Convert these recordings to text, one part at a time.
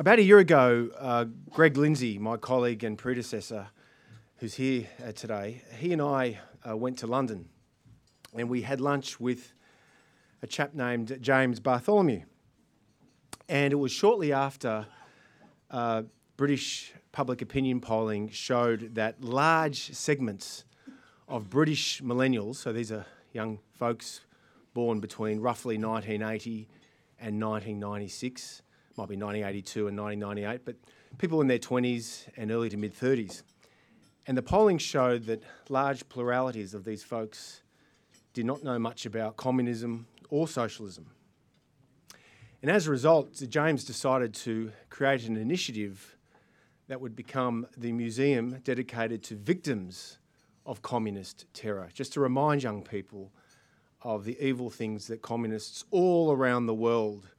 About a year ago, uh, Greg Lindsay, my colleague and predecessor, who's here uh, today, he and I uh, went to London and we had lunch with a chap named James Bartholomew. And it was shortly after uh, British public opinion polling showed that large segments of British millennials, so these are young folks born between roughly 1980 and 1996, might be 1982 and 1998, but people in their 20s and early to mid 30s. And the polling showed that large pluralities of these folks did not know much about communism or socialism. And as a result, James decided to create an initiative that would become the museum dedicated to victims of communist terror, just to remind young people of the evil things that communists all around the world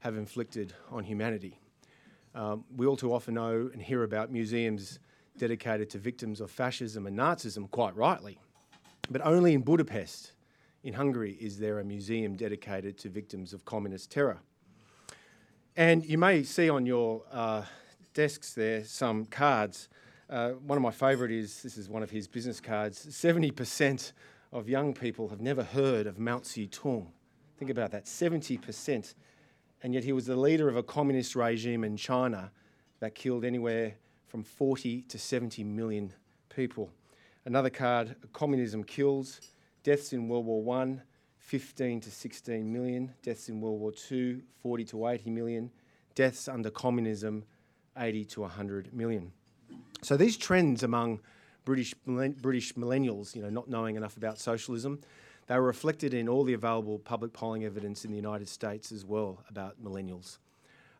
have inflicted on humanity. Um, we all too often know and hear about museums dedicated to victims of fascism and Nazism, quite rightly. But only in Budapest, in Hungary, is there a museum dedicated to victims of communist terror. And you may see on your uh, desks there some cards. Uh, one of my favourite is this is one of his business cards 70% of young people have never heard of Mao Zedong. Think about that 70% and yet he was the leader of a communist regime in China that killed anywhere from 40 to 70 million people. Another card Communism Kills, deaths in World War I, 15 to 16 million, deaths in World War II, 40 to 80 million, deaths under communism, 80 to 100 million. So these trends among British, British millennials, you know, not knowing enough about socialism, they were reflected in all the available public polling evidence in the United States as well about millennials.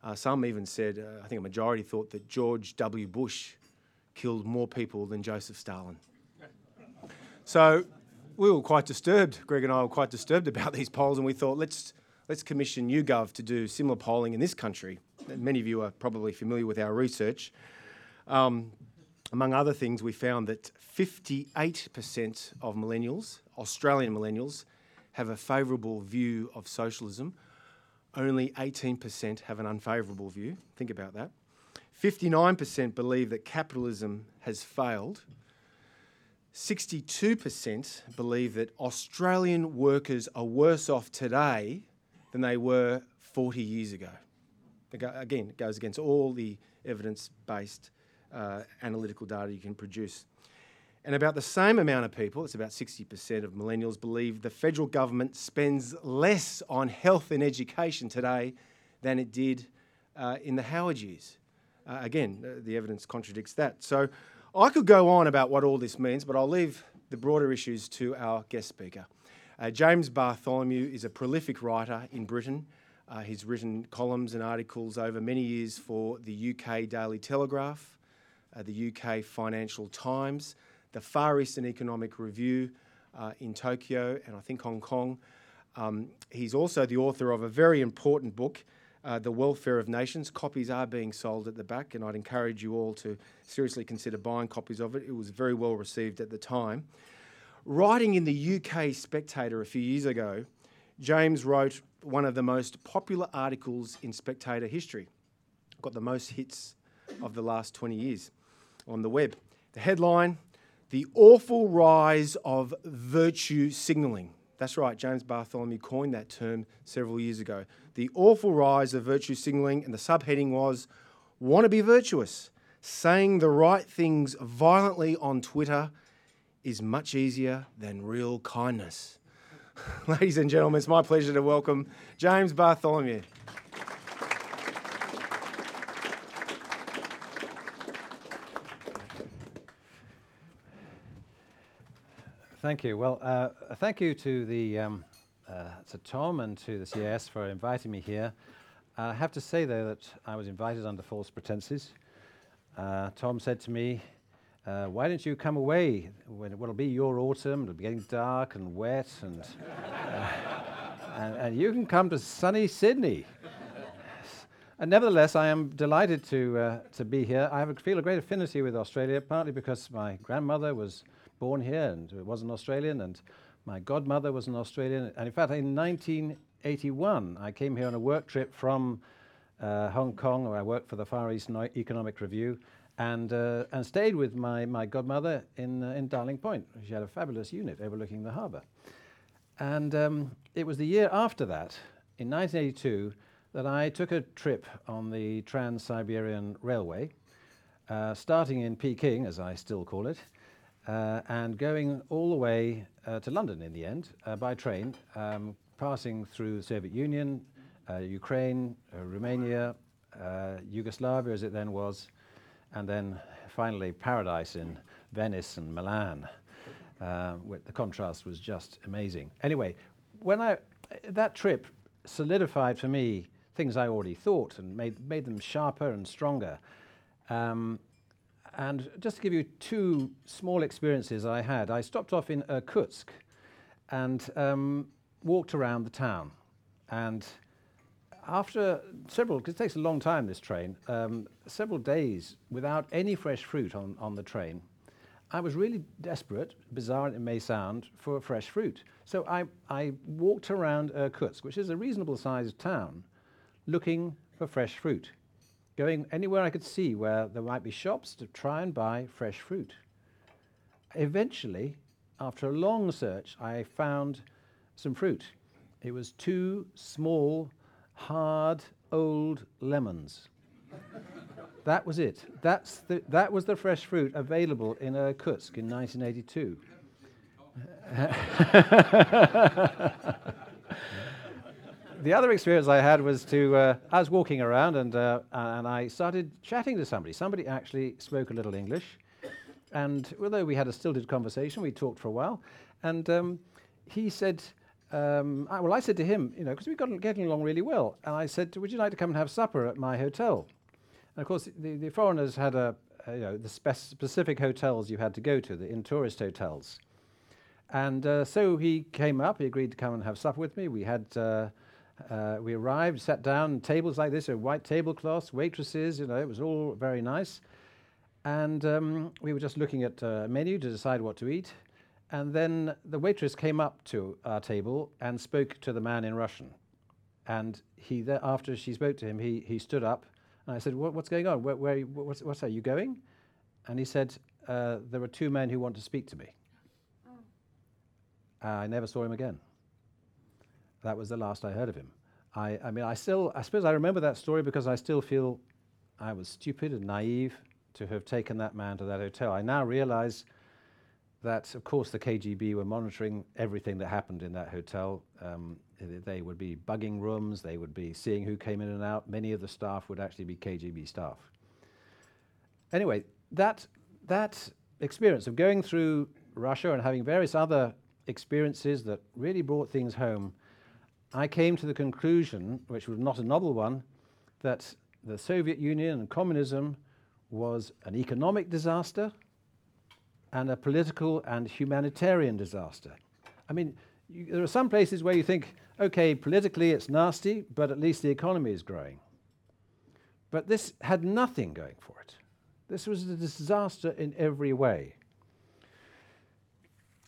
Uh, some even said, uh, I think a majority thought that George W. Bush killed more people than Joseph Stalin. So we were quite disturbed, Greg and I were quite disturbed about these polls, and we thought, let's, let's commission YouGov to do similar polling in this country. Many of you are probably familiar with our research. Um, among other things, we found that 58% of millennials, Australian millennials, have a favourable view of socialism. Only 18% have an unfavourable view. Think about that. 59% believe that capitalism has failed. 62% believe that Australian workers are worse off today than they were 40 years ago. Again, it goes against all the evidence based uh, analytical data you can produce. And about the same amount of people, it's about 60% of millennials, believe the federal government spends less on health and education today than it did uh, in the Howard years. Uh, again, uh, the evidence contradicts that. So I could go on about what all this means, but I'll leave the broader issues to our guest speaker. Uh, James Bartholomew is a prolific writer in Britain. Uh, he's written columns and articles over many years for the UK Daily Telegraph, the UK Financial Times, the Far Eastern Economic Review uh, in Tokyo, and I think Hong Kong. Um, he's also the author of a very important book, uh, The Welfare of Nations. Copies are being sold at the back, and I'd encourage you all to seriously consider buying copies of it. It was very well received at the time. Writing in the UK Spectator a few years ago, James wrote one of the most popular articles in Spectator history. Got the most hits of the last 20 years on the web. The headline The Awful Rise of Virtue Signalling. That's right, James Bartholomew coined that term several years ago. The Awful Rise of Virtue Signalling, and the subheading was Want to be virtuous. Saying the right things violently on Twitter is much easier than real kindness. Ladies and gentlemen, it's my pleasure to welcome James Bartholomew. Thank you. Well, uh, thank you to the um, uh, to Tom and to the CIS for inviting me here. Uh, I have to say though that I was invited under false pretenses. Uh, Tom said to me, uh, "Why don't you come away? When it'll be your autumn, it'll be getting dark and wet, and, uh, and, and you can come to sunny Sydney." And nevertheless, I am delighted to to be here. I feel a great affinity with Australia, partly because my grandmother was born here and was an Australian, and my godmother was an Australian. And in fact, in 1981, I came here on a work trip from uh, Hong Kong, where I worked for the Far East no- Economic Review, and, uh, and stayed with my, my godmother in, uh, in Darling Point. She had a fabulous unit overlooking the harbour. And um, it was the year after that, in 1982, that I took a trip on the Trans Siberian Railway, uh, starting in Peking, as I still call it, and going all the way uh, to London in the end uh, by train, um, passing through the Soviet Union, uh, Ukraine, uh, Romania, Yugoslavia as it then was, and then finally paradise in Venice and Milan. the contrast was just amazing. Anyway, when I that trip solidified for me things I already thought and made, made them sharper and stronger. Um, and just to give you two small experiences I had, I stopped off in Irkutsk and um, walked around the town. And after several, because it takes a long time, this train, um, several days without any fresh fruit on, on the train, I was really desperate, bizarre it may sound, for fresh fruit. So I, I walked around Irkutsk, which is a reasonable sized town, looking for fresh fruit going anywhere I could see where there might be shops to try and buy fresh fruit. Eventually, after a long search, I found some fruit. It was two small, hard, old lemons. that was it. That's the, that was the fresh fruit available in Irkutsk in 1982. the other experience I had was to, uh, I was walking around and, uh, and I started chatting to somebody. Somebody actually spoke a little English. And although we had a stilted conversation, we talked for a while. And um, he said, um, I, well, I said to him, you know, because we got getting along really well. And I said, would you like to come and have supper at my hotel? And of course, the, the foreigners had a, you know, the spe- specific hotels you had to go to, the Intourist hotels. And uh, so he came up, he agreed to come and have supper with me. We had uh, uh, we arrived, sat down, tables like this, white tablecloths, waitresses, you know, it was all very nice. And um, we were just looking at a menu to decide what to eat. And then the waitress came up to our table and spoke to the man in Russian. And he, after she spoke to him, he, he stood up. And I said, what, What's going on? Where, where, what's, what's that? You going? And he said, uh, There are two men who want to speak to me. Oh. I never saw him again. That was the last I heard of him. I, I mean, I still, I suppose I remember that story because I still feel I was stupid and naive to have taken that man to that hotel. I now realize that, of course, the KGB were monitoring everything that happened in that hotel. Um, they would be bugging rooms, they would be seeing who came in and out. Many of the staff would actually be KGB staff. Anyway, that, that experience of going through Russia and having various other experiences that really brought things home I came to the conclusion, which was not a novel one, that the Soviet Union and communism was an economic disaster and a political and humanitarian disaster. I mean, you, there are some places where you think, okay, politically it's nasty, but at least the economy is growing. But this had nothing going for it. This was a disaster in every way.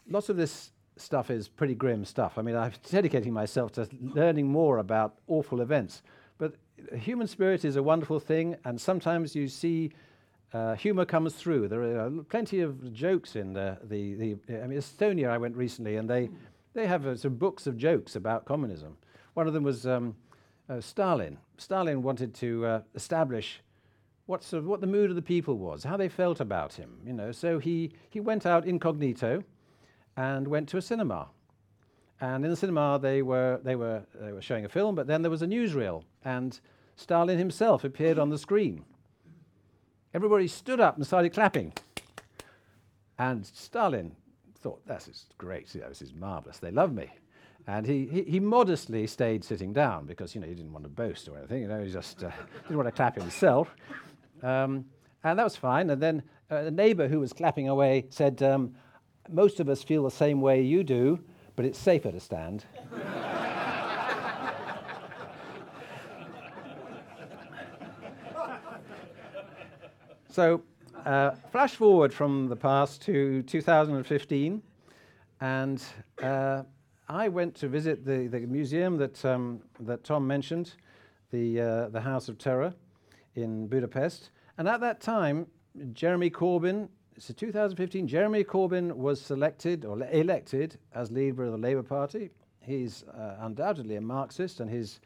Lots of this stuff is pretty grim stuff. I mean, I'm dedicating myself to learning more about awful events. But human spirit is a wonderful thing, and sometimes you see uh, humor comes through. There are plenty of jokes in the, the, the I mean, Estonia, I went recently, and they, they have uh, some books of jokes about communism. One of them was um, uh, Stalin. Stalin wanted to uh, establish what, sort of, what the mood of the people was, how they felt about him. You know, so he, he went out incognito and went to a cinema. And in the cinema, they were, they, were, they were showing a film, but then there was a newsreel, and Stalin himself appeared on the screen. Everybody stood up and started clapping. And Stalin thought, this is great, this is marvelous, they love me. And he, he, he, modestly stayed sitting down because, you know, he didn't want to boast or anything, you know, he just uh, didn't want to clap himself. Um, and that was fine. And then uh, a neighbor who was clapping away said, um, most of us feel the same way you do, but it's safer to stand. so, uh, flash forward from the past to 2015, and uh, I went to visit the, the museum that, um, that Tom mentioned, the, uh, the House of Terror in Budapest. And at that time, Jeremy Corbyn, so 2015, Jeremy Corbyn was selected or elected as leader of the Labour Party. He's uh, undoubtedly a Marxist, and his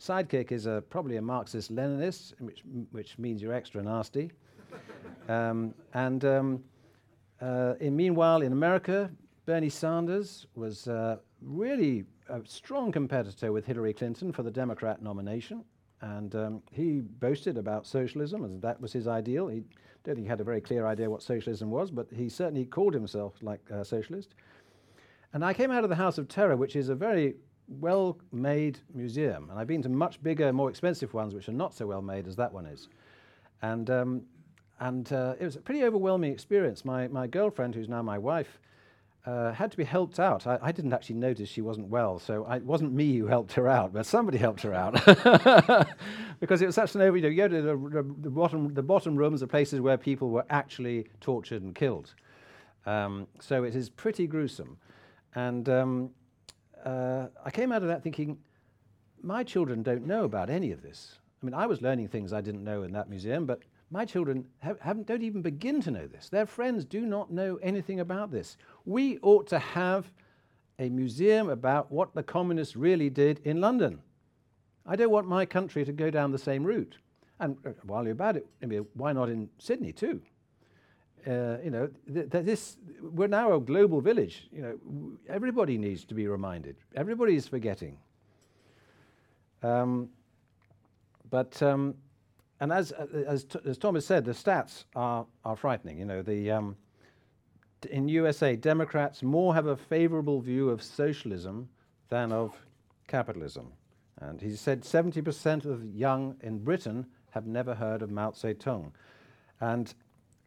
sidekick is a, probably a Marxist Leninist, which, which means you're extra nasty. um, and um, uh, in, meanwhile, in America, Bernie Sanders was uh, really a strong competitor with Hillary Clinton for the Democrat nomination. And um, he boasted about socialism, and that was his ideal. He don't think he had a very clear idea what socialism was, but he certainly called himself like a socialist. And I came out of the House of Terror, which is a very well made museum. And I've been to much bigger, more expensive ones, which are not so well made as that one is. And, um, and uh, it was a pretty overwhelming experience. My, my girlfriend, who's now my wife, uh, had to be helped out. I, I, didn't actually notice she wasn't well, so I, it wasn't me who helped her out, but somebody helped her out. because it was such an over, you, know, you go to the, the, bottom, the bottom rooms, the places where people were actually tortured and killed. Um, so it is pretty gruesome. And um, uh, I came out of that thinking, my children don't know about any of this. I mean, I was learning things I didn't know in that museum, but my children have, don't even begin to know this. Their friends do not know anything about this. We ought to have a museum about what the communists really did in London. I don't want my country to go down the same route. And uh, while you're about it, I mean, why not in Sydney too? Uh, you know, th- th- this we're now a global village. You know, w- everybody needs to be reminded. Everybody is forgetting. Um, but um, and as, as, as Thomas said, the stats are, are frightening. You know, the, um, in USA, Democrats more have a favorable view of socialism than of capitalism. And he said 70% of young in Britain have never heard of Mao Zedong. And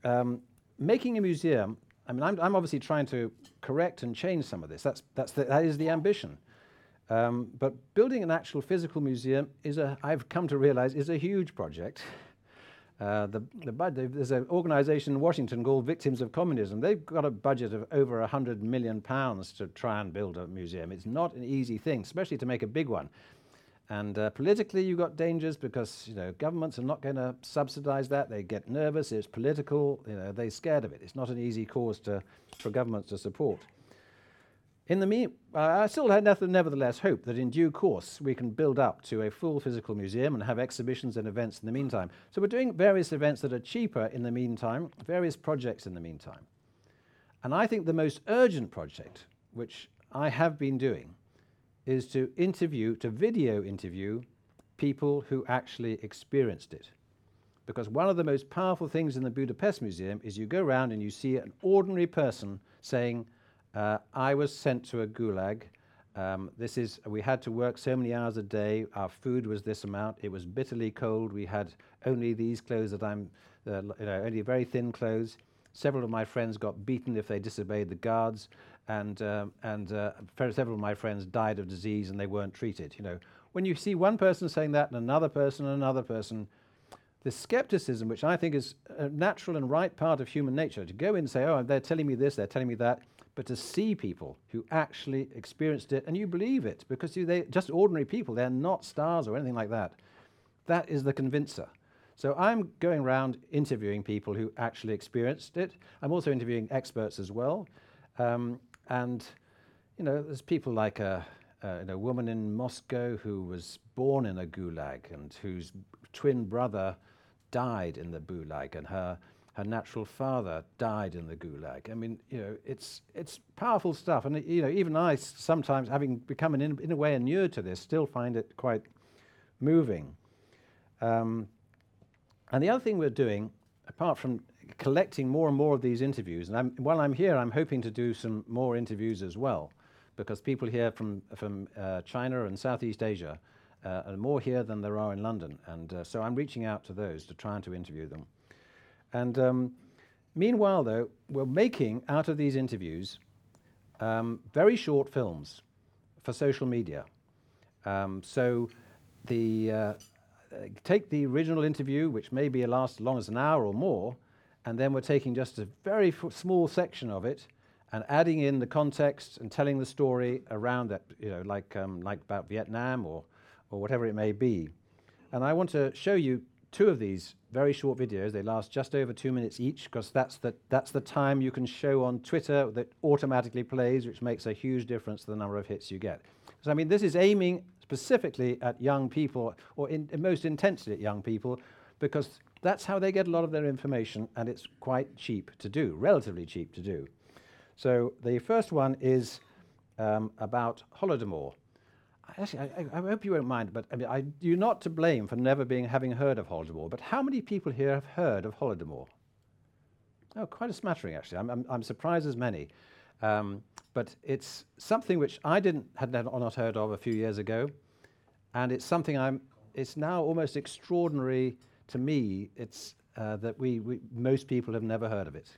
um, making a museum, I mean, I'm, I'm, obviously trying to correct and change some of this. That's, that's the, that is the ambition. Um, but building an actual physical museum is a, I've come to realize, is a huge project. Uh, the, the there's an organization in Washington called Victims of Communism. They've got a budget of over 100 million pounds to try and build a museum. It's not an easy thing, especially to make a big one. And uh, politically, you've got dangers because you know governments are not going to subsidize that. They get nervous. It's political. You know they're scared of it. It's not an easy cause to, for governments to support. In the mean, uh, I still nevertheless hope that in due course we can build up to a full physical museum and have exhibitions and events in the meantime. So we're doing various events that are cheaper in the meantime, various projects in the meantime. And I think the most urgent project, which I have been doing, is to interview, to video interview people who actually experienced it. Because one of the most powerful things in the Budapest Museum is you go around and you see an ordinary person saying, uh, I was sent to a gulag. Um, this is, we had to work so many hours a day. Our food was this amount. It was bitterly cold. We had only these clothes that I'm, uh, you know, only very thin clothes. Several of my friends got beaten if they disobeyed the guards, and um, and uh, several of my friends died of disease and they weren't treated. You know, when you see one person saying that and another person and another person, the skepticism, which I think is a natural and right part of human nature, to go in and say, "Oh, they're telling me this, they're telling me that," but to see people who actually experienced it and you believe it because you, they just ordinary people, they're not stars or anything like that. That is the convincer. So I'm going around interviewing people who actually experienced it. I'm also interviewing experts as well. Um, and, you know, there's people like a, a, a woman in Moscow who was born in a gulag and whose twin brother died in the gulag and her her natural father died in the gulag. I mean, you know, it's it's powerful stuff, and you know, even I sometimes, having become an in, in a way inured to this, still find it quite moving. Um, and the other thing we're doing, apart from collecting more and more of these interviews, and I'm, while I'm here, I'm hoping to do some more interviews as well, because people here from from uh, China and Southeast Asia uh, are more here than there are in London, and uh, so I'm reaching out to those to try and to interview them. And um, meanwhile, though, we're making out of these interviews um, very short films for social media. Um, so the uh, take the original interview, which maybe last as long as an hour or more, and then we're taking just a very f- small section of it and adding in the context and telling the story around that, you know, like um, like about Vietnam or or whatever it may be. And I want to show you two of these very short videos. They last just over two minutes each because that's the, that's the time you can show on Twitter that automatically plays, which makes a huge difference to the number of hits you get. So, I mean, this is aiming specifically at young people, or in, most intensely at young people, because that's how they get a lot of their information, and it's quite cheap to do, relatively cheap to do. So the first one is um, about Holodomor. Actually, I, I, hope you won't mind, but I mean, I, you're not to blame for never being having heard of Holodomor. But how many people here have heard of Holodomor? Oh, quite a smattering, actually. I'm, I'm, I'm surprised as many. Um, but it's something which I didn't had not heard of a few years ago, and it's something I'm. It's now almost extraordinary to me. It's uh, that we, we most people have never heard of it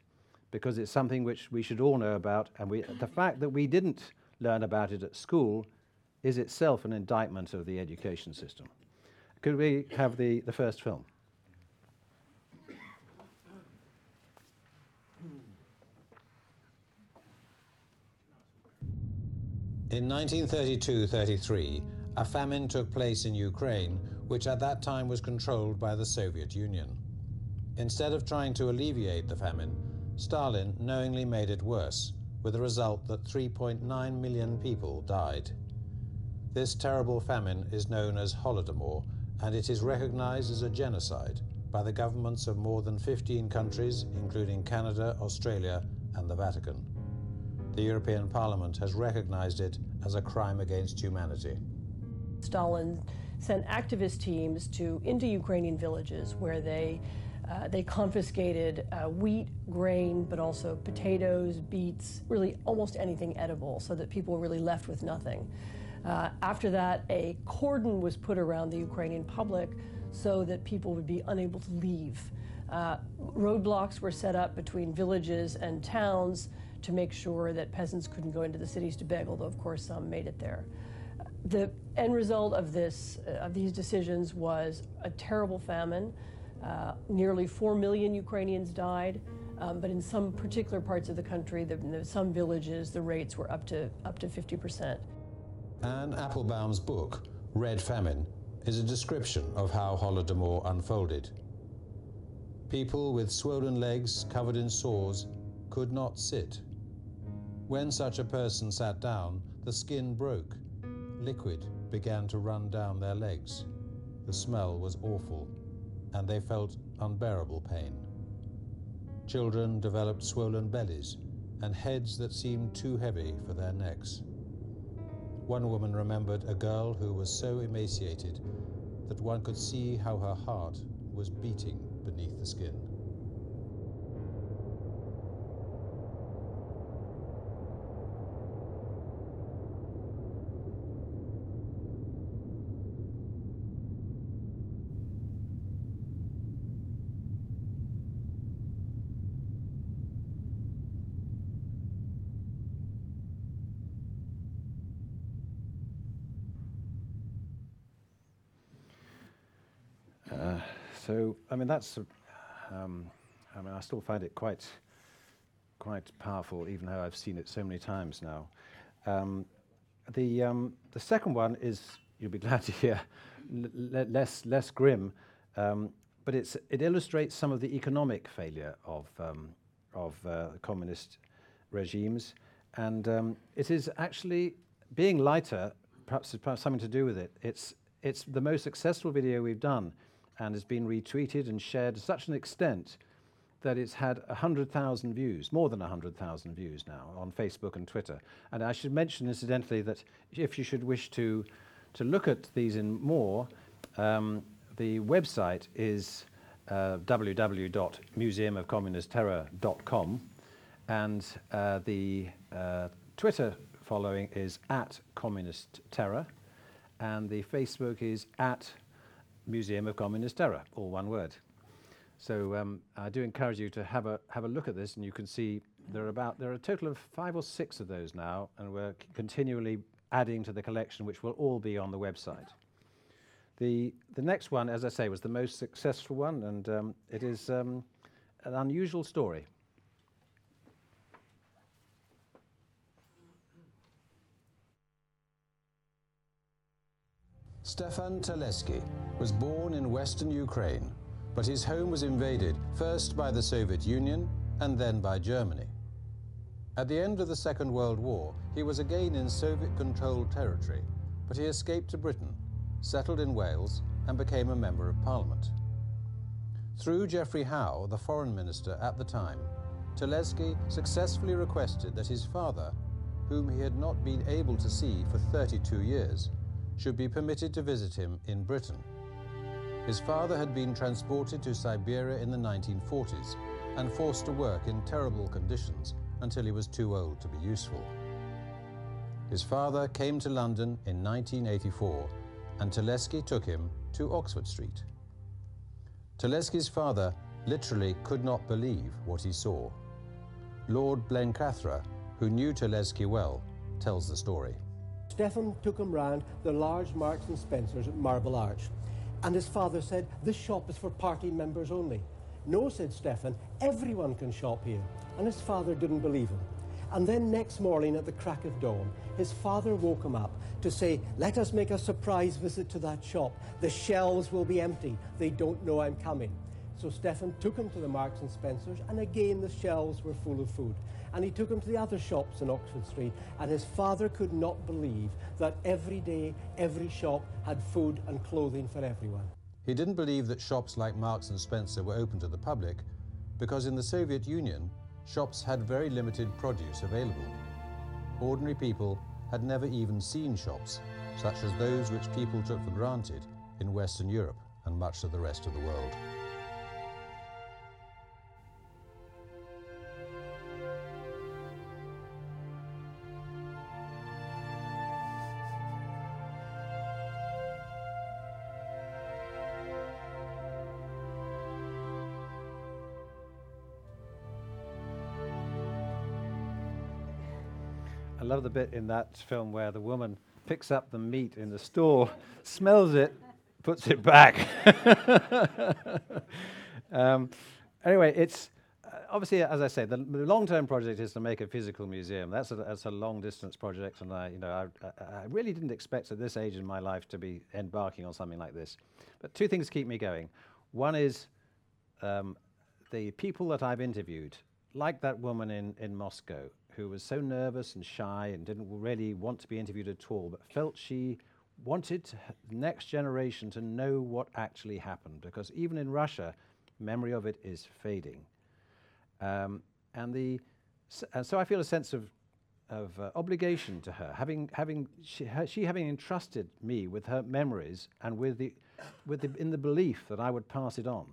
because it's something which we should all know about. And we, the fact that we didn't learn about it at school is itself an indictment of the education system. Could we have the, the first film? In 1932-33, a famine took place in Ukraine, which at that time was controlled by the Soviet Union. Instead of trying to alleviate the famine, Stalin knowingly made it worse, with the result that 3.9 million people died. This terrible famine is known as Holodomor, and it is recognized as a genocide by the governments of more than 15 countries, including Canada, Australia, and the Vatican. The European Parliament has recognized it as a crime against humanity. Stalin sent activist teams to into Ukrainian villages where they uh, they confiscated uh, wheat, grain, but also potatoes, beets, really almost anything edible, so that people were really left with nothing. Uh, after that, a cordon was put around the Ukrainian public so that people would be unable to leave. Uh, roadblocks were set up between villages and towns to make sure that peasants couldn't go into the cities to beg, although, of course, some made it there. The end result of this, uh, of these decisions, was a terrible famine. Uh, nearly 4 million Ukrainians died, um, but in some particular parts of the country, the, the, some villages, the rates were up to, up to 50%. Anne Applebaum's book, Red Famine, is a description of how Holodomor unfolded. People with swollen legs covered in sores could not sit. When such a person sat down, the skin broke. Liquid began to run down their legs. The smell was awful and they felt unbearable pain. Children developed swollen bellies and heads that seemed too heavy for their necks. One woman remembered a girl who was so emaciated that one could see how her heart was beating beneath the skin. So, I mean, that's, um, I mean, I still find it quite, quite powerful, even though I've seen it so many times now. Um, the, um, the second one is, you'll be glad to hear, less, less grim, um, but it's, it illustrates some of the economic failure of, um, of uh, communist regimes. And um, it is actually, being lighter, perhaps it's perhaps something to do with it. It's, it's the most successful video we've done and has been retweeted and shared to such an extent that it's had 100,000 views, more than 100,000 views now on Facebook and Twitter. And I should mention, incidentally, that if you should wish to, to look at these in more, um, the website is uh, www.museumofcommunistterror.com, and uh, the uh, Twitter following is at Communist Terror, and the Facebook is at Museum of Communist Terror, all one word. So um, I do encourage you to have a, have a look at this, and you can see there are about there are a total of five or six of those now, and we're continually adding to the collection, which will all be on the website. The, the next one, as I say, was the most successful one, and um, it is um, an unusual story. Stefan Terlezki was born in western Ukraine, but his home was invaded first by the Soviet Union and then by Germany. At the end of the Second World War, he was again in Soviet-controlled territory, but he escaped to Britain, settled in Wales, and became a Member of Parliament. Through Geoffrey Howe, the Foreign Minister at the time, Terlezki successfully requested that his father, whom he had not been able to see for 32 years, should be permitted to visit him in Britain. His father had been transported to Siberia in the 1940s and forced to work in terrible conditions until he was too old to be useful. His father came to London in 1984 and Terlezki took him to Oxford Street. Terlezki's father literally could not believe what he saw. Lord Blencathra, who knew Terlezki well, tells the story. Stefan took him round the large Marks and Spencers at Marble Arch. And his father said, this shop is for party members only. No, said Stefan, everyone can shop here. And his father didn't believe him. And then next morning at the crack of dawn, his father woke him up to say, let us make a surprise visit to that shop. The shelves will be empty. They don't know I'm coming. So Stefan took him to the Marks and Spencers, and again the shelves were full of food and he took him to the other shops in Oxford Street, and his father could not believe that every day, every shop had food and clothing for everyone. He didn't believe that shops like Marks and Spencer were open to the public because in the Soviet Union, shops had very limited produce available. Ordinary people had never even seen shops, such as those which people took for granted in Western Europe and much of the rest of the world. Love the bit in that film where the woman picks up the meat in the store, smells it, puts it back. um, anyway, it's uh, obviously, as I say, the, the long-term project is to make a physical museum. That's a, that's a long-distance project, and I, you know, I, I, I really didn't expect at this age in my life to be embarking on something like this. But two things keep me going. One is um, the people that I've interviewed, like that woman in, in Moscow, who was so nervous and shy and didn't really want to be interviewed at all, but felt she wanted the next generation to know what actually happened, because even in Russia, memory of it is fading. Um, and, the, so I feel a sense of, of uh, obligation to her, having, having she, her, she having entrusted me with her memories and with the, with the, in the belief that I would pass it on.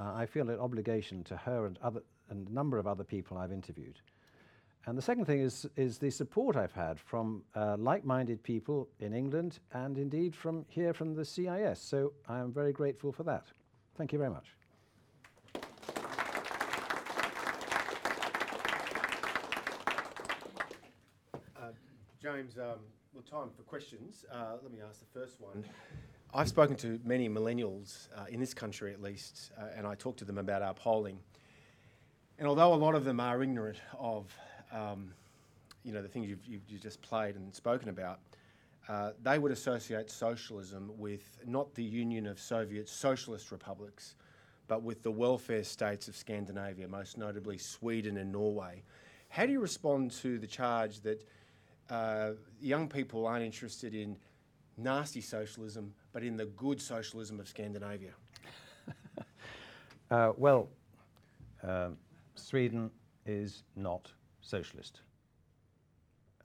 Uh, I feel an obligation to her and, other, and a number of other people I've interviewed. And the second thing is, is the support I've had from uh, like-minded people in England and indeed from here from the CIS. So I am very grateful for that. Thank you very much. Uh, James, um, well, time for questions. Uh, let me ask the first one. I've spoken to many millennials uh, in this country, at least, uh, and I talked to them about our polling. And although a lot of them are ignorant of um, you know, the things you've, you've, just played and spoken about, uh, they would associate socialism with not the Union of Soviet Socialist Republics, but with the welfare states of Scandinavia, most notably Sweden and Norway. How do you respond to the charge that uh, young people aren't interested in nasty socialism, but in the good socialism of Scandinavia? uh, well, um, Sweden is not socialist.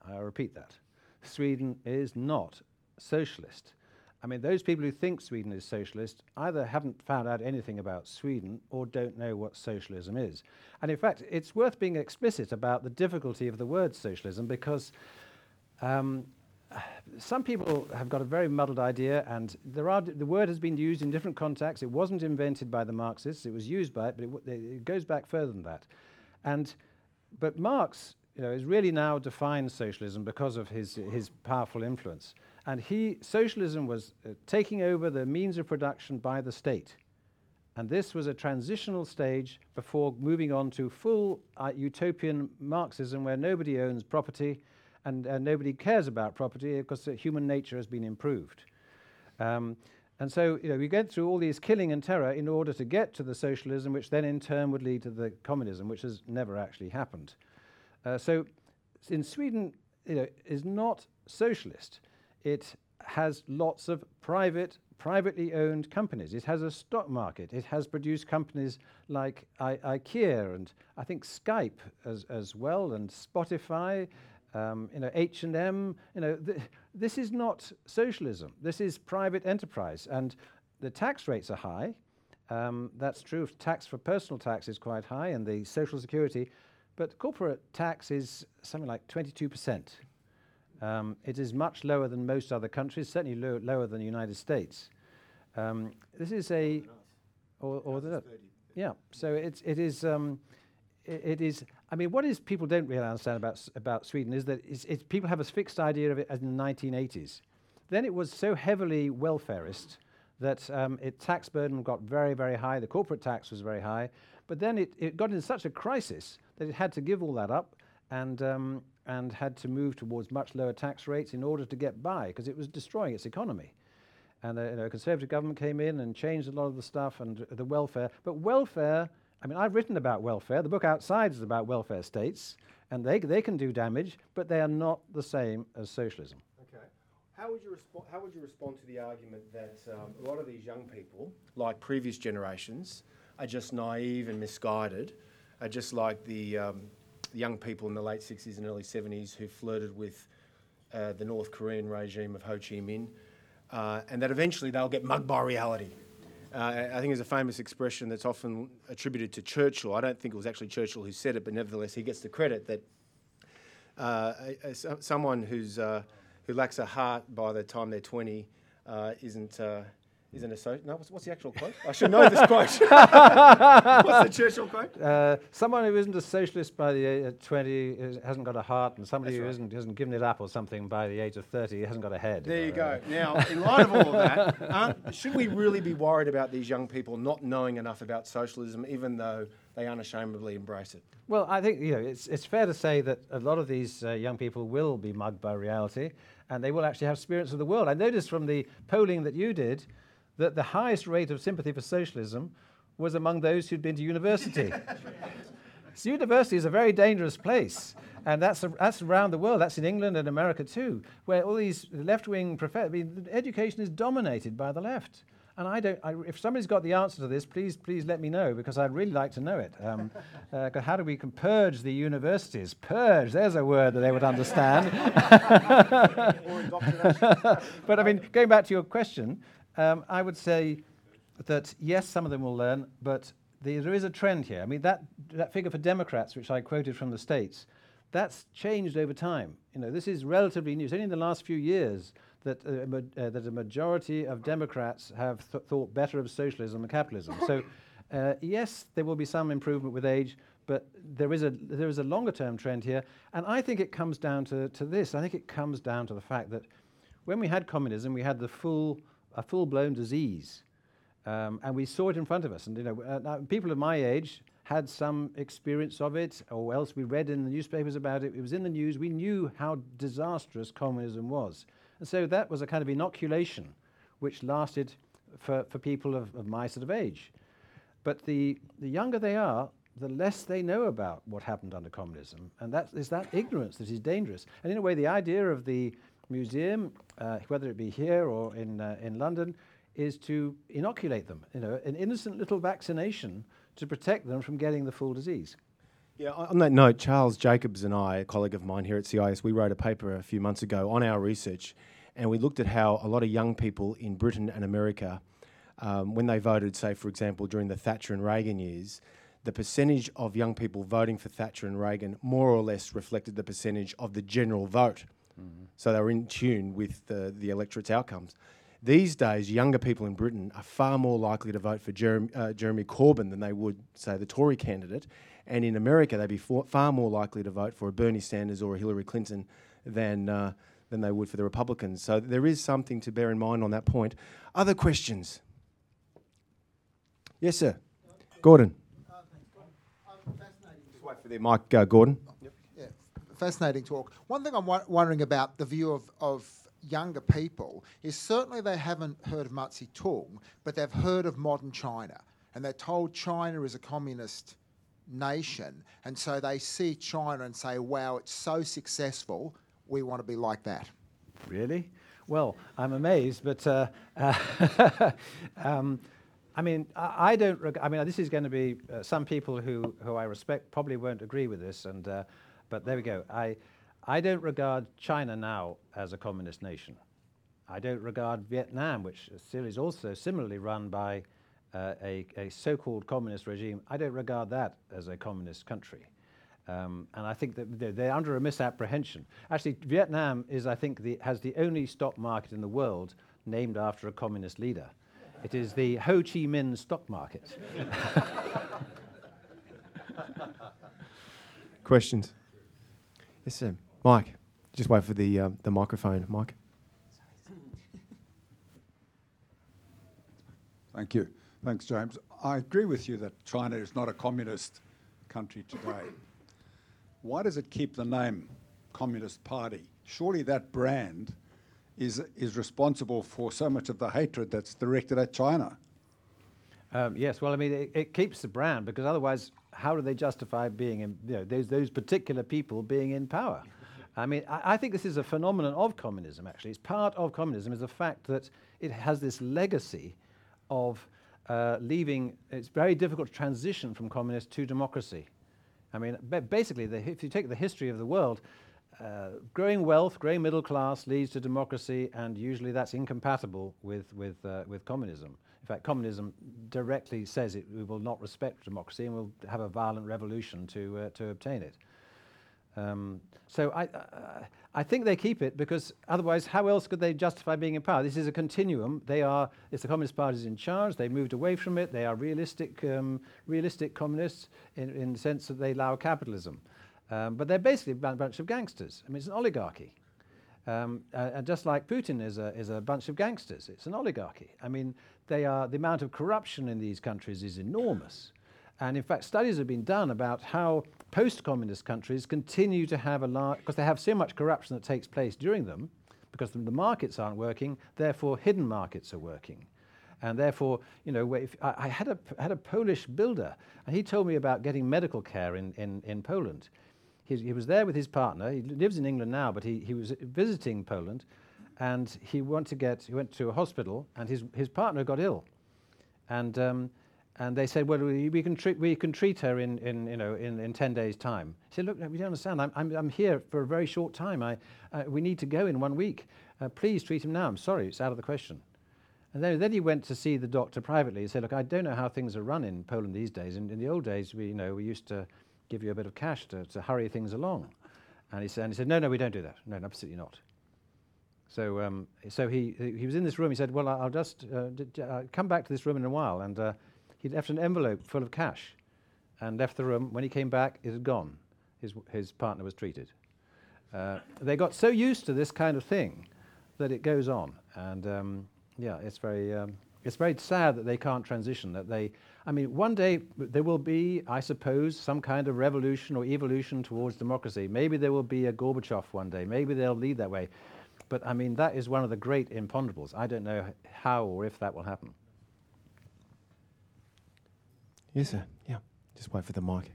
I repeat that. Sweden is not socialist. I mean, those people who think Sweden is socialist either haven't found out anything about Sweden or don't know what socialism is. And in fact, it's worth being explicit about the difficulty of the word socialism because um, some people have got a very muddled idea, and there are the word has been used in different contexts. It wasn't invented by the Marxists; it was used by it, but it, it goes back further than that. And but Marx you know, has really now defined socialism because of his, his powerful influence. And he, socialism was uh, taking over the means of production by the state. And this was a transitional stage before moving on to full uh, utopian Marxism where nobody owns property and uh, nobody cares about property because human nature has been improved. Um, and so, you know, we get through all these killing and terror in order to get to the socialism, which then in turn would lead to the communism, which has never actually happened. Uh, so, in Sweden, you know, is not socialist. It has lots of private, privately owned companies. It has a stock market. It has produced companies like I- IKEA and I think Skype as, as well, and Spotify um, you know, H&M, you know, th this is not socialism. This is private enterprise, and the tax rates are high. Um, that's true. Tax for personal tax is quite high, and the social security, but corporate tax is something like 22%. Um, it is much lower than most other countries, certainly lo lower than the United States. Um, this is a, or, or the, yeah. So it's it is um, it, it is I mean, what is people don't really understand about, about Sweden is that it's, it's people have a fixed idea of it as in the 1980s. Then it was so heavily welfarist that um, its tax burden got very, very high. The corporate tax was very high. But then it, it got into such a crisis that it had to give all that up and, um, and had to move towards much lower tax rates in order to get by because it was destroying its economy. And uh, you know, a conservative government came in and changed a lot of the stuff and the welfare. But welfare I mean, I've written about welfare. The book outside is about welfare states, and they, they can do damage, but they are not the same as socialism. Okay. How would you, respo- how would you respond to the argument that um, a lot of these young people, like previous generations, are just naive and misguided, are just like the, um, young people in the late 60s and early 70s who flirted with uh, the North Korean regime of Ho Chi Minh, uh, and that eventually they'll get mugged by reality? Uh, I think there's a famous expression that's often attributed to Churchill. I don't think it was actually Churchill who said it, but nevertheless, he gets the credit that uh, a, a, someone who's, uh, who lacks a heart by the time they're 20 uh, isn't uh, isn't a so. No, what's, what's, the actual quote? I should know this quote. what's the Churchill quote? Uh, someone who isn't a socialist by the age of 20 is, hasn't got a heart, and somebody That's who right. isn't, hasn't given it up or something by the age of 30 hasn't got a head. There you go. Now, in light of all of that, should we really be worried about these young people not knowing enough about socialism, even though they unashamedly embrace it? Well, I think you know it's, it's fair to say that a lot of these uh, young people will be mugged by reality, and they will actually have experience of the world. I noticed from the polling that you did that the highest rate of sympathy for socialism was among those who'd been to university. so university is a very dangerous place. And that's, a, that's around the world. That's in England and America too, where all these left-wing professors, I mean, education is dominated by the left. And I don't, I, if somebody's got the answer to this, please, please let me know because I'd really like to know it. Um, uh, how do we purge the universities? Purge, there's a word that they would understand. but I mean, going back to your question, um, I would say that yes, some of them will learn, but the, there is a trend here. I mean, that, that figure for Democrats, which I quoted from the States, that's changed over time. You know, this is relatively new. It's only in the last few years that, uh, uh, that a majority of Democrats have th thought better of socialism and capitalism. so, uh, yes, there will be some improvement with age, but there is a there is a longer term trend here, and I think it comes down to, to this. I think it comes down to the fact that when we had communism, we had the full a full-blown disease. Um, and we saw it in front of us. And you know, uh, people of my age had some experience of it, or else we read in the newspapers about it. It was in the news. We knew how disastrous communism was. And so that was a kind of inoculation which lasted for, for people of, of my sort of age. But the, the younger they are, the less they know about what happened under communism. And that is that ignorance that is dangerous. And in a way, the idea of the museum, uh, whether it be here or in, uh, in London, is to inoculate them, you know, an innocent little vaccination to protect them from getting the full disease. Yeah, on that note, Charles Jacobs and I, a colleague of mine here at CIS, we wrote a paper a few months ago on our research, and we looked at how a lot of young people in Britain and America, um, when they voted, say, for example, during the Thatcher and Reagan years, the percentage of young people voting for Thatcher and Reagan more or less reflected the percentage of the general vote. Mm-hmm. So they were in tune with the, the electorate's outcomes. These days, younger people in Britain are far more likely to vote for Jeremy, uh, Jeremy Corbyn than they would, say, the Tory candidate. And in America, they'd be for, far more likely to vote for a Bernie Sanders or a Hillary Clinton than, uh, than they would for the Republicans. So there is something to bear in mind on that point. Other questions? Yes, sir. Gordon. Uh, Just wait for the mic, uh, Gordon fascinating talk. One thing I'm wondering about the view of, of younger people is certainly they haven't heard of Mao Zedong, but they've heard of modern China, and they're told China is a communist nation, and so they see China and say, "Wow, it's so successful. We want to be like that." Really? Well, I'm amazed, but uh, uh, um, I mean, I, I don't. Reg- I mean, this is going to be uh, some people who, who I respect probably won't agree with this, and uh, but there we go. I I don't regard China now as a communist nation. I don't regard Vietnam, which is also similarly run by uh, a, a so-called communist regime. I don't regard that as a communist country. Um, and I think that they're, they're, under a misapprehension. Actually, Vietnam is, I think, the, has the only stock market in the world named after a communist leader. It is the Ho Chi Minh stock market. Questions? Yes, sir. Mike, just wait for the, uh, the microphone. Mike. Thank you. Thanks, James. I agree with you that China is not a communist country today. Why does it keep the name Communist Party? Surely that brand is, is responsible for so much of the hatred that's directed at China. Um, yes, well, I mean, it, it, keeps the brand because otherwise, how do they justify being in, you know, those, those particular people being in power? I mean, I, I, think this is a phenomenon of communism, actually. It's part of communism is the fact that it has this legacy of uh, leaving, it's very difficult to transition from communist to democracy. I mean, basically, the, if you take the history of the world, uh, growing wealth, growing middle class leads to democracy, and usually that's incompatible with, with, uh, with communism. In fact, communism directly says it, we will not respect democracy and we'll have a violent revolution to, uh, to obtain it. Um, so I, uh, I think they keep it because otherwise, how else could they justify being in power? This is a continuum. They are, it's the Communist Party is in charge. They moved away from it. They are realistic, um, realistic communists in, in the sense that they allow capitalism. Um, but they're basically a bunch of gangsters. I mean, it's an oligarchy. Um, and just like Putin is a, is a bunch of gangsters, it's an oligarchy. I mean, they are, the amount of corruption in these countries is enormous. And in fact, studies have been done about how post-communist countries continue to have a large, because they have so much corruption that takes place during them, because the markets aren't working, therefore hidden markets are working. And therefore, you know, if, I, I, had, a, had a Polish builder, and he told me about getting medical care in, in, in Poland. He, he was there with his partner. He lives in England now, but he, he was visiting Poland, and he went to get, he went to a hospital, and his, his partner got ill. And um, and they said, well, we, we, can, treat, we can treat her in, in, you know, in, in 10 days' time. He said, look, we don't understand. I'm, I'm, I'm here for a very short time. I, uh, we need to go in one week. Uh, please treat him now. I'm sorry, it's out of the question. And then, then he went to see the doctor privately. He said, look, I don't know how things are run in Poland these days. In, in the old days, we, you know, we used to give you a bit of cash to, to hurry things along. And he, said, and he said, no, no, we don't do that. No, absolutely not. So, um, so he, he was in this room. He said, well, I'll just uh, d- uh, come back to this room in a while. And uh, He'd left an envelope full of cash and left the room. When he came back, it had gone. His, his partner was treated. Uh, they got so used to this kind of thing that it goes on. And um, yeah, it's very, um, it's very sad that they can't transition. That they, I mean, one day there will be, I suppose, some kind of revolution or evolution towards democracy. Maybe there will be a Gorbachev one day. Maybe they'll lead that way. But I mean, that is one of the great imponderables. I don't know how or if that will happen. Yes, sir. Yeah. Just wait for the mic.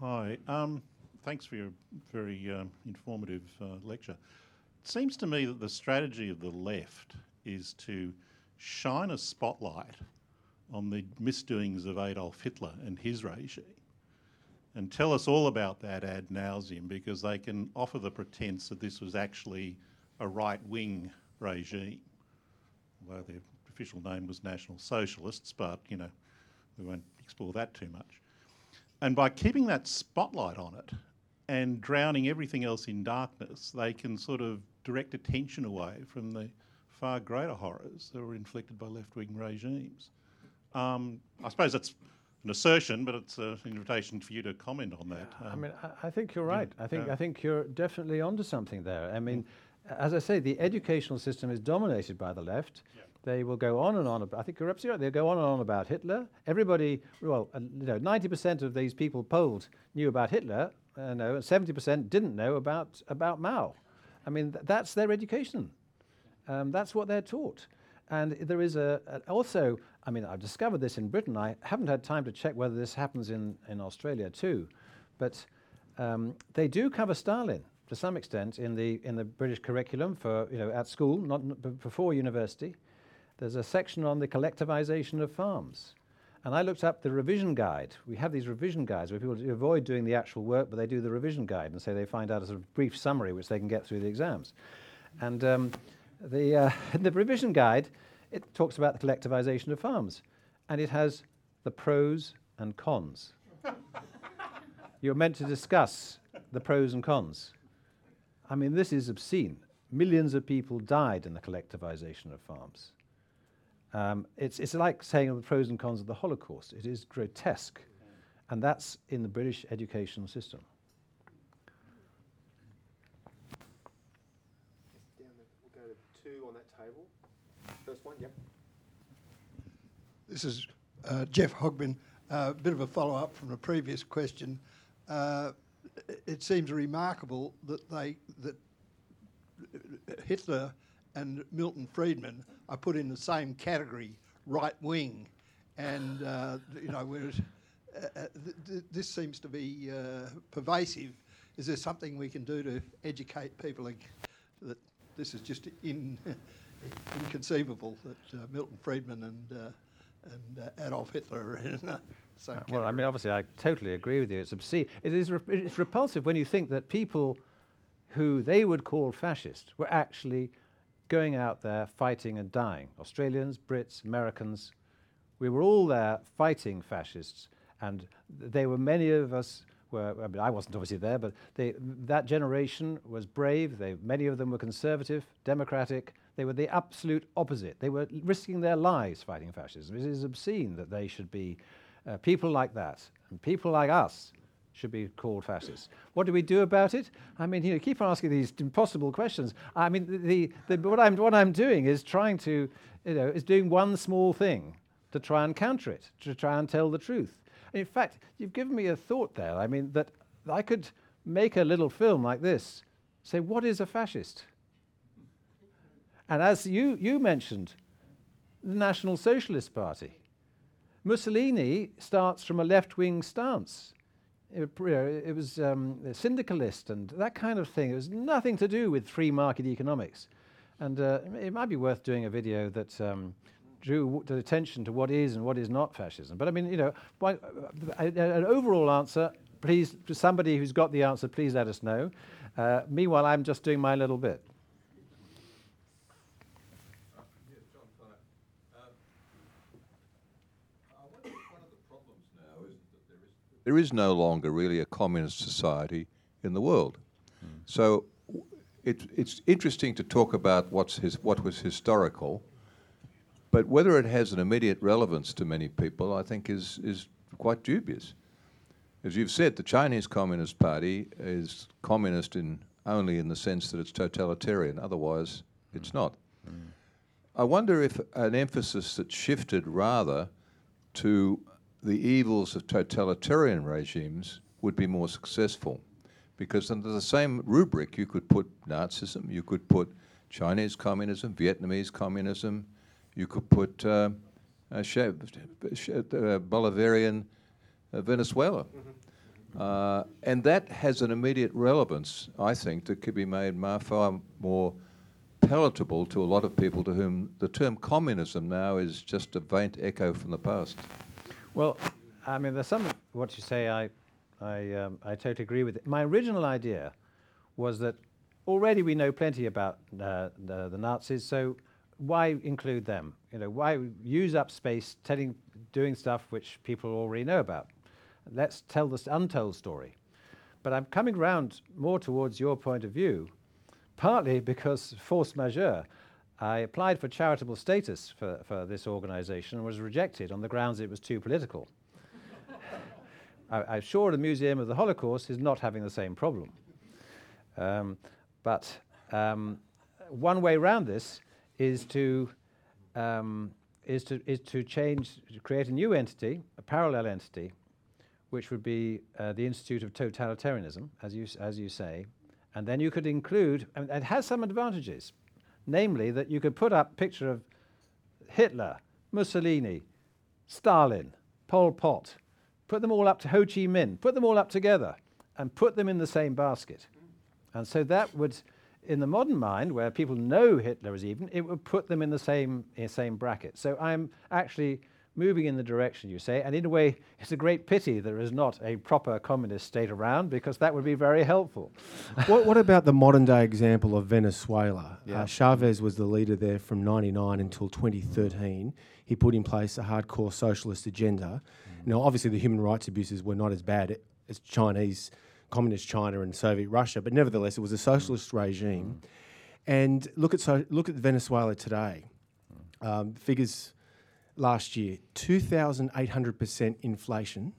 Hi. Um, thanks for your very um, informative uh, lecture. It seems to me that the strategy of the left is to shine a spotlight on the misdoings of Adolf Hitler and his regime and tell us all about that ad nauseum because they can offer the pretense that this was actually a right wing regime, although they're official name was National Socialists, but you know, we won't explore that too much. And by keeping that spotlight on it and drowning everything else in darkness, they can sort of direct attention away from the far greater horrors that were inflicted by left wing regimes. Um, I suppose that's an assertion, but it's an invitation for you to comment on that. Um, I mean, I, I, think you're right. Yeah, I think I think you're definitely onto something there. I mean, as I say, the educational system is dominated by the left. Yeah. They will go on and on. About, I think you're absolutely right. They'll go on and on about Hitler. Everybody, well, uh, you know, 90% of these people polled knew about Hitler. uh, know, and 70% didn't know about, about Mao. I mean, th- that's their education. Um, that's what they're taught. And there is a, also, I mean, I've discovered this in Britain. I haven't had time to check whether this happens in, in Australia too, but um, they do cover Stalin to some extent in the in the British curriculum for you know at school, not before university. There's a section on the collectivization of farms. And I looked up the revision guide. We have these revision guides where people avoid doing the actual work, but they do the revision guide and say they find out a sort of brief summary which they can get through the exams. And um, the, uh, the revision guide, it talks about the collectivization of farms. And it has the pros and cons. You're meant to discuss the pros and cons. I mean, this is obscene. Millions of people died in the collectivization of farms. Um, it's, it's like saying the pros and cons of the Holocaust. It is grotesque. And that's in the British educational system. Down the, we'll go to two on that table. First one, yep. This is uh, Jeff Hogben. A uh, bit of a follow up from the previous question. Uh, it- seems remarkable that they that Hitler and Milton Friedman are put in the same category, right wing, and uh, you know whereas uh, uh, th- th- this seems to be pervasive. Is there something we can do to educate people that this is just in, inconceivable that uh, Milton Friedman and uh, and uh, Adolf Hitler are in the same Uh, Well, I mean, obviously, I totally agree with you. It's obscene. It is re- it's repulsive when you think that people who they would call fascist were actually going out there fighting and dying. Australians, Brits, Americans. We were all there fighting fascists, and th- they were many of us. Were, I mean, I wasn't obviously there, but they, that generation was brave. They, many of them were conservative, democratic. They were the absolute opposite. They were risking their lives fighting fascism. It is obscene that they should be uh, people like that, and people like us should be called fascists. What do we do about it? I mean, you know, keep on asking these impossible questions. I mean, the, the, the, what, I'm, what I'm doing is trying to, you know, is doing one small thing to try and counter it, to try and tell the truth. In fact, you've given me a thought there. I mean, that I could make a little film like this, say, what is a fascist? And as you, you mentioned, the National Socialist Party. Mussolini starts from a left wing stance. It, it was um, syndicalist and that kind of thing. It was nothing to do with free market economics. And uh, it might be worth doing a video that um, drew the attention to what is and what is not fascism. But I mean, you know, why, uh, a- an overall answer, please, somebody who's got the answer, please let us know. Uh, meanwhile, I'm just doing my little bit. there is no longer really a communist society in the world. So w- it, it's interesting to talk about what's his, what was historical, but whether it has an immediate relevance to many people, I think, is, is quite dubious. As you've said, the Chinese Communist Party is communist in only in the sense that it's totalitarian. Otherwise, it's not. Mm. I wonder if an emphasis that shifted rather to the evils of totalitarian regimes would be more successful. Because under the same rubric, you could put Nazism, you could put Chinese communism, Vietnamese communism, you could put uh, uh, Che- Che- uh, Bolivarian uh, Venezuela. Uh, and that has an immediate relevance, I think, that could be made far more palatable to a lot of people to whom the term communism now is just a faint echo from the past. Well, I mean, there's some of what you say I, I, um, I totally agree with. It. My original idea was that already we know plenty about uh, the, the Nazis, so why include them? You know, why use up space telling, doing stuff which people already know about? Let's tell this untold story. But I'm coming round more towards your point of view, partly because force majeure. I applied for charitable status for, for this organization and was rejected on the grounds it was too political. I, I'm sure the Museum of the Holocaust is not having the same problem. Um, but um, one way around this is to, um, is, to, is to change, to create a new entity, a parallel entity, which would be uh, the Institute of Totalitarianism, as you, as you say. And then you could include, and it has some advantages, namely that you could put up a picture of Hitler, Mussolini, Stalin, Pol Pot, put them all up to Ho Chi Minh, put them all up together and put them in the same basket. And so that would, in the modern mind, where people know Hitler is even, it would put them in the same, in same bracket. So I'm actually moving in the direction you say, and in a way, it's a great pity there is not a proper communist state around because that would be very helpful. what, what, about the modern day example of Venezuela? Yeah. Uh, Chavez was the leader there from 99 until 2013. He put in place a hardcore socialist agenda. Mm. Now, obviously, the human rights abuses were not as bad as Chinese, communist China and Soviet Russia, but nevertheless, it was a socialist regime. And look at so, look at Venezuela today. Um, figures last year 2,800% inflation.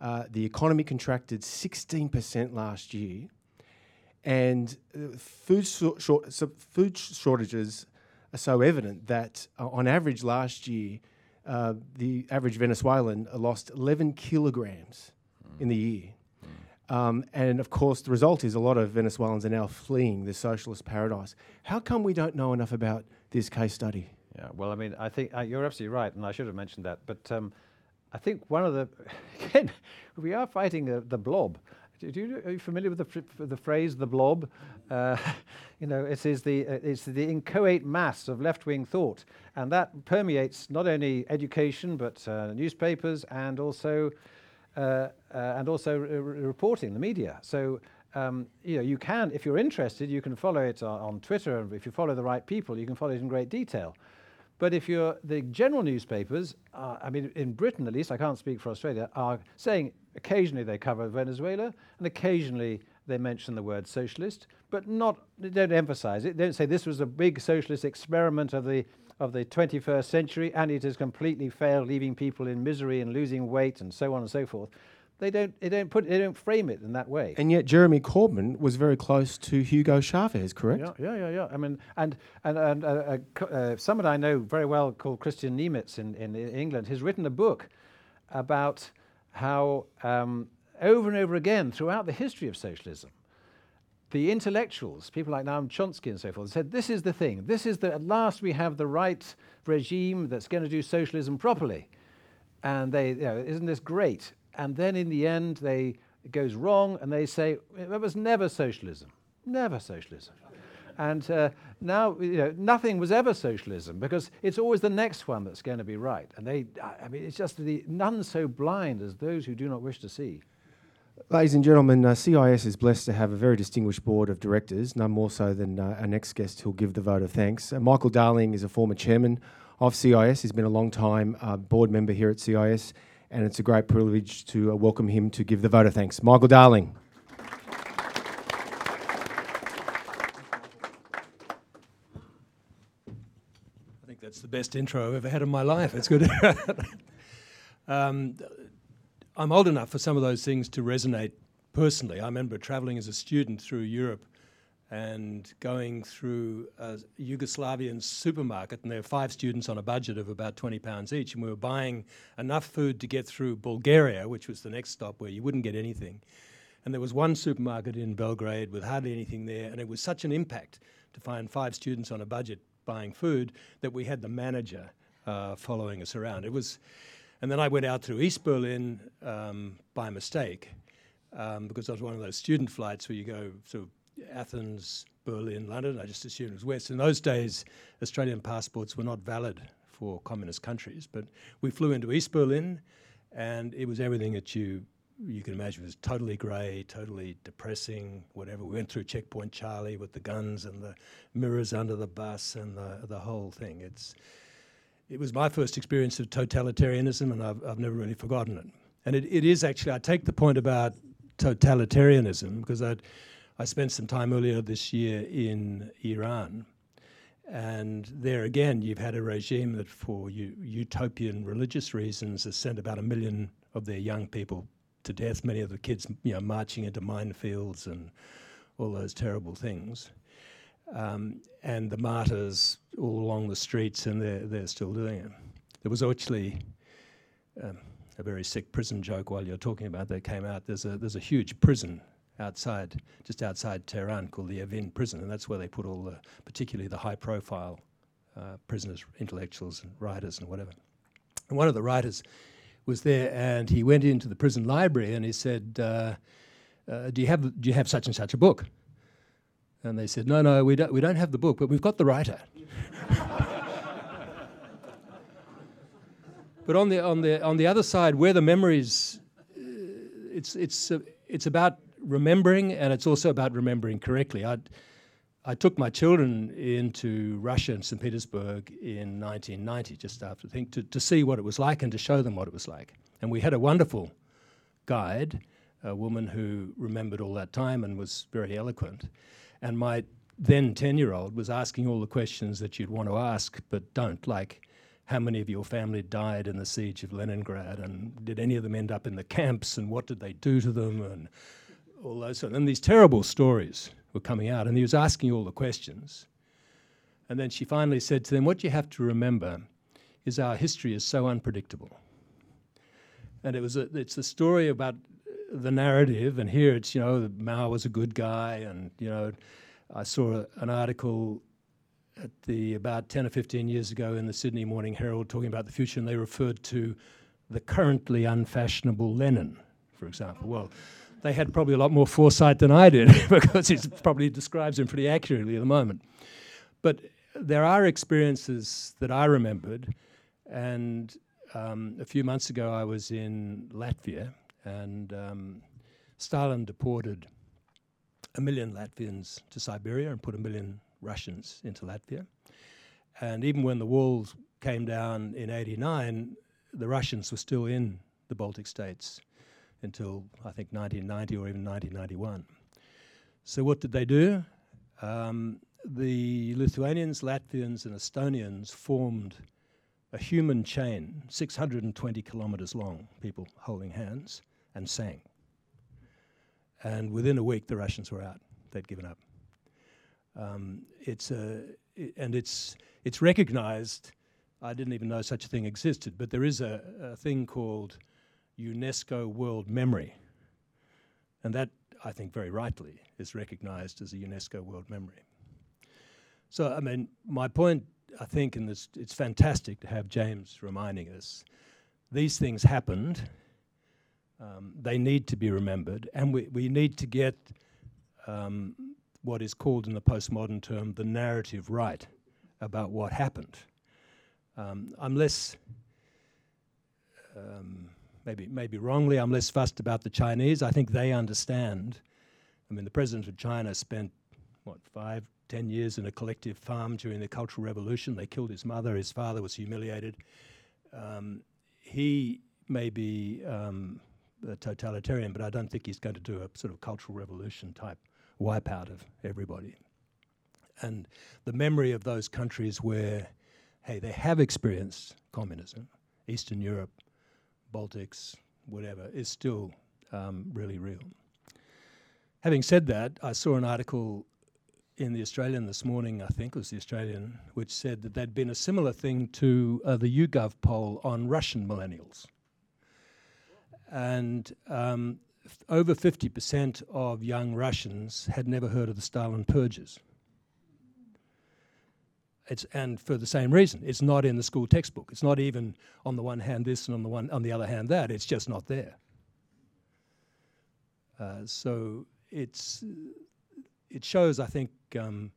Uh, the economy contracted 16% last year. And uh, food, short, so food shortages are so evident that, uh, on average, last year, uh, the average Venezuelan lost 11 kilograms mm. in the year. Um, and of course, the result is a lot of Venezuelans are now fleeing the socialist paradise. How come we don't know enough about this case study? Yeah, well, I mean, I think uh, you're absolutely right, and I should have mentioned that. But um, I think one of the again, we are fighting uh, the blob. Do, are you familiar with the, the phrase "the blob"? Uh, you know, it is the uh, it's the inchoate mass of left-wing thought, and that permeates not only education but uh, newspapers and also and also reporting, the media. So. Um, you know, you can, if you're interested, you can follow it on, on Twitter, and if you follow the right people, you can follow it in great detail. But if you're the general newspapers, uh, I mean, in Britain at least, I can't speak for Australia, are saying occasionally they cover Venezuela and occasionally they mention the word socialist, but not, they don't emphasize it. They don't say this was a big socialist experiment of the, of the 21st century and it has completely failed, leaving people in misery and losing weight and so on and so forth they don't they don't put they don't frame it in that way. And yet Jeremy Corbyn was very close to Hugo Chavez, correct? Yeah, yeah, yeah. yeah. I mean, and and and uh, uh, uh, someone I know very well called Kristian Niemietz in, in England has written a book about how um, over and over again throughout the history of socialism, the intellectuals, people like Noam Chomsky and so forth, said this is the thing. This is the at last we have the right regime that's going to do socialism properly. And they, you know, isn't this great? and then in the end they it goes wrong and they say it was never socialism never socialism and uh, now you know nothing was ever socialism because it's always the next one that's going to be right and they i mean it's just the none so blind as those who do not wish to see Ladies and gentlemen, uh, CIS is blessed to have a very distinguished board of directors, none more so than uh, our next guest who'll give the vote of thanks. Uh, Michael Darling is a former chairman of CIS. He's been a long time uh, board member here at CIS and it's a great privilege to uh, welcome him to give the vote of thanks. Michael Darling. I think that's the best intro I've ever had in my life. It's good. um, I'm old enough for some of those things to resonate personally. I remember traveling as a student through Europe and going through a Yugoslavian supermarket, and there were five students on a budget of about 20 pounds each, and we were buying enough food to get through Bulgaria, which was the next stop where you wouldn't get anything. And there was one supermarket in Belgrade with hardly anything there, and it was such an impact to find five students on a budget buying food that we had the manager uh, following us around. It was, and then I went out through East Berlin um, by mistake. Um, because I was one of those student flights where you go of Athens, Berlin, London. I just assumed it was West. In those days, Australian passports were not valid for communist countries. But we flew into East Berlin, and it was everything that you you can imagine. It was totally grey, totally depressing, whatever. We went through Checkpoint Charlie with the guns and the mirrors under the bus and the the whole thing. It's it was my first experience of totalitarianism, and I've, I've never really forgotten it. And it, it is actually, I take the point about totalitarianism because I'd I spent some time earlier this year in Iran. And there again, you've had a regime that, for u- utopian religious reasons, has sent about a million of their young people to death. Many of the kids, you know, marching into minefields and all those terrible things. Um, and the martyrs all along the streets, and they're, they're still doing it. There was actually um, a very sick prison joke while you're talking about that came out. There's a there's a huge prison outside, just outside Tehran, called the Evin prison, and that's where they put all the, particularly the high-profile uh, prisoners, intellectuals, and writers, and whatever. And one of the writers was there, and he went into the prison library and he said, uh, uh, "Do you have do you have such and such a book?" And they said, "No, no, we don't we don't have the book, but we've got the writer." but on the on the on the other side, where the memories, uh, it's it's uh, it's about remembering, and it's also about remembering correctly. I I took my children into Russia and St. Petersburg in 1990, just after the thing, to, to see what it was like and to show them what it was like. And we had a wonderful guide, a woman who remembered all that time and was very eloquent. And my then 10 year old was asking all the questions that you'd want to ask but don't, like how many of your family died in the siege of Leningrad, and did any of them end up in the camps, and what did they do to them, and all those. And these terrible stories were coming out, and he was asking all the questions. And then she finally said to them, What you have to remember is our history is so unpredictable. And it was a, it's a story about the narrative, and here it's, you know, Mao was a good guy, and, you know, I saw an article at the about 10 or 15 years ago in the Sydney Morning Herald talking about the future, and they referred to the currently unfashionable Lenin, for example. Well, they had probably a lot more foresight than I did because it probably describes him pretty accurately at the moment. But there are experiences that I remembered, and um, a few months ago I was in Latvia, and um, Stalin deported a million Latvians to Siberia and put a million Russians into Latvia. And even when the walls came down in 89, the Russians were still in the Baltic states until I think 1990 or even 1991. So what did they do? Um, the Lithuanians, Latvians, and Estonians formed a human chain, 620 kilometers long, people holding hands, and sang. And within a week, the Russians were out. They'd given up. Um, it's a, it, and it's it's recognized. I didn't even know such a thing existed, but there is a, a thing called UNESCO World Memory. And that, I think, very rightly, is recognized as a UNESCO World Memory. So, I mean, my point, I think, in this, it's fantastic to have James reminding us these things happened, um, they need to be remembered, and we, we need to get um, what is called in the postmodern term the narrative right about what happened. Um, I'm less. Um, maybe maybe wrongly, I'm less fussed about the Chinese. I think they understand. I mean, the president of China spent what five, ten years in a collective farm during the Cultural Revolution. They killed his mother. His father was humiliated. Um, he may be um, a totalitarian, but I don't think he's going to do a sort of cultural revolution type wipeout of everybody. And the memory of those countries where, hey, they have experienced communism, Eastern Europe, Baltics, whatever, is still um, really real. Having said that, I saw an article in the Australian this morning, I think it was the Australian, which said that there'd been a similar thing to uh, the YouGov poll on Russian millennials. And um, f- over 50% of young Russians had never heard of the Stalin purges. It's, and for the same reason, it's not in the school textbook. It's not even on the one hand this and on the one on the other hand that. It's just not there. Uh, so it's it shows, I think, um,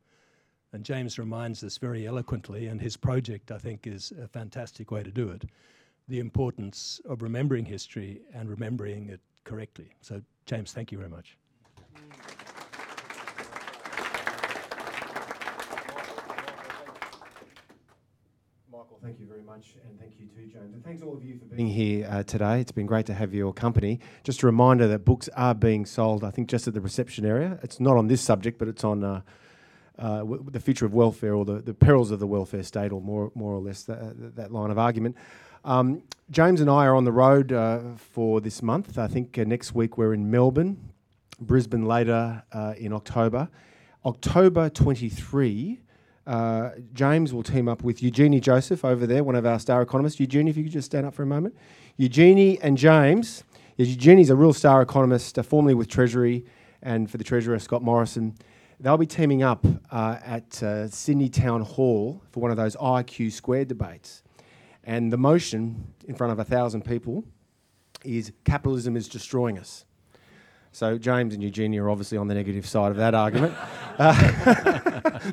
and James reminds us very eloquently, and his project, I think, is a fantastic way to do it. The importance of remembering history and remembering it correctly. So, James, thank you very much. Michael, thank you very much, and thank you too, James. And thanks all of you for being here uh, today. It's been great to have your company. Just a reminder that books are being sold, I think, just at the reception area. It's not on this subject, but it's on uh, uh, w- the future of welfare or the, the perils of the welfare state, or more, more or less that, that line of argument. Um, James and I are on the road uh, for this month. I think uh, next week we're in Melbourne, Brisbane later uh, in October. October 23, uh, James will team up with Eugenie Joseph over there, one of our star economists. Eugenie, if you could just stand up for a moment. Eugenie and James. Eugenie's a real star economist, uh, formerly with Treasury, and for the Treasurer, Scott Morrison. They'll be teaming up uh, at Sydney Town Hall for one of those IQ squared debates. And the motion in front of a thousand people is capitalism is destroying us. So James and Eugenia are obviously on the negative side of that argument. Uh,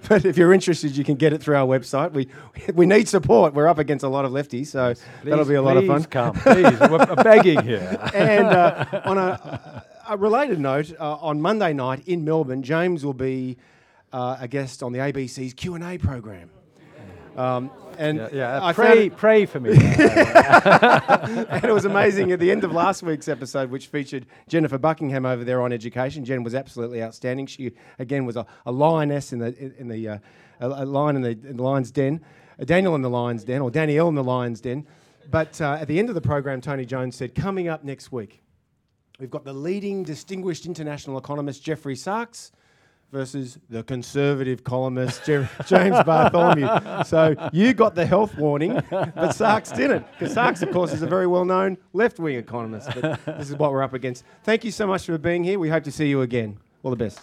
but if you're interested, you can get it through our website. We we need support. We're up against a lot of lefties, so that'll be a lot of fun. Please come, please. We're begging here. and uh, on a, a related note, uh, on Monday night in Melbourne, James will be uh, a guest on the ABC's Q and A program. Um, and Yeah, yeah, I pray, pray for me. and it was amazing at the end of last week's episode, which featured Jennifer Buckingham over there on education. Jen was absolutely outstanding. She again was a, a lioness in the in, the uh, a, a lion in the, in the lion's den, a Daniel in the lion's den, or Danielle in the lion's den. But uh, at the end of the program, Tony Jones said, "Coming up next week, we've got the leading distinguished international economist Jeffrey Sachs." Versus the conservative columnist James Bartholomew. So you got the health warning, but Sachs didn't. Because Sachs, of course, is a very well known left wing economist. But this is what we're up against. Thank you so much for being here. We hope to see you again. All the best.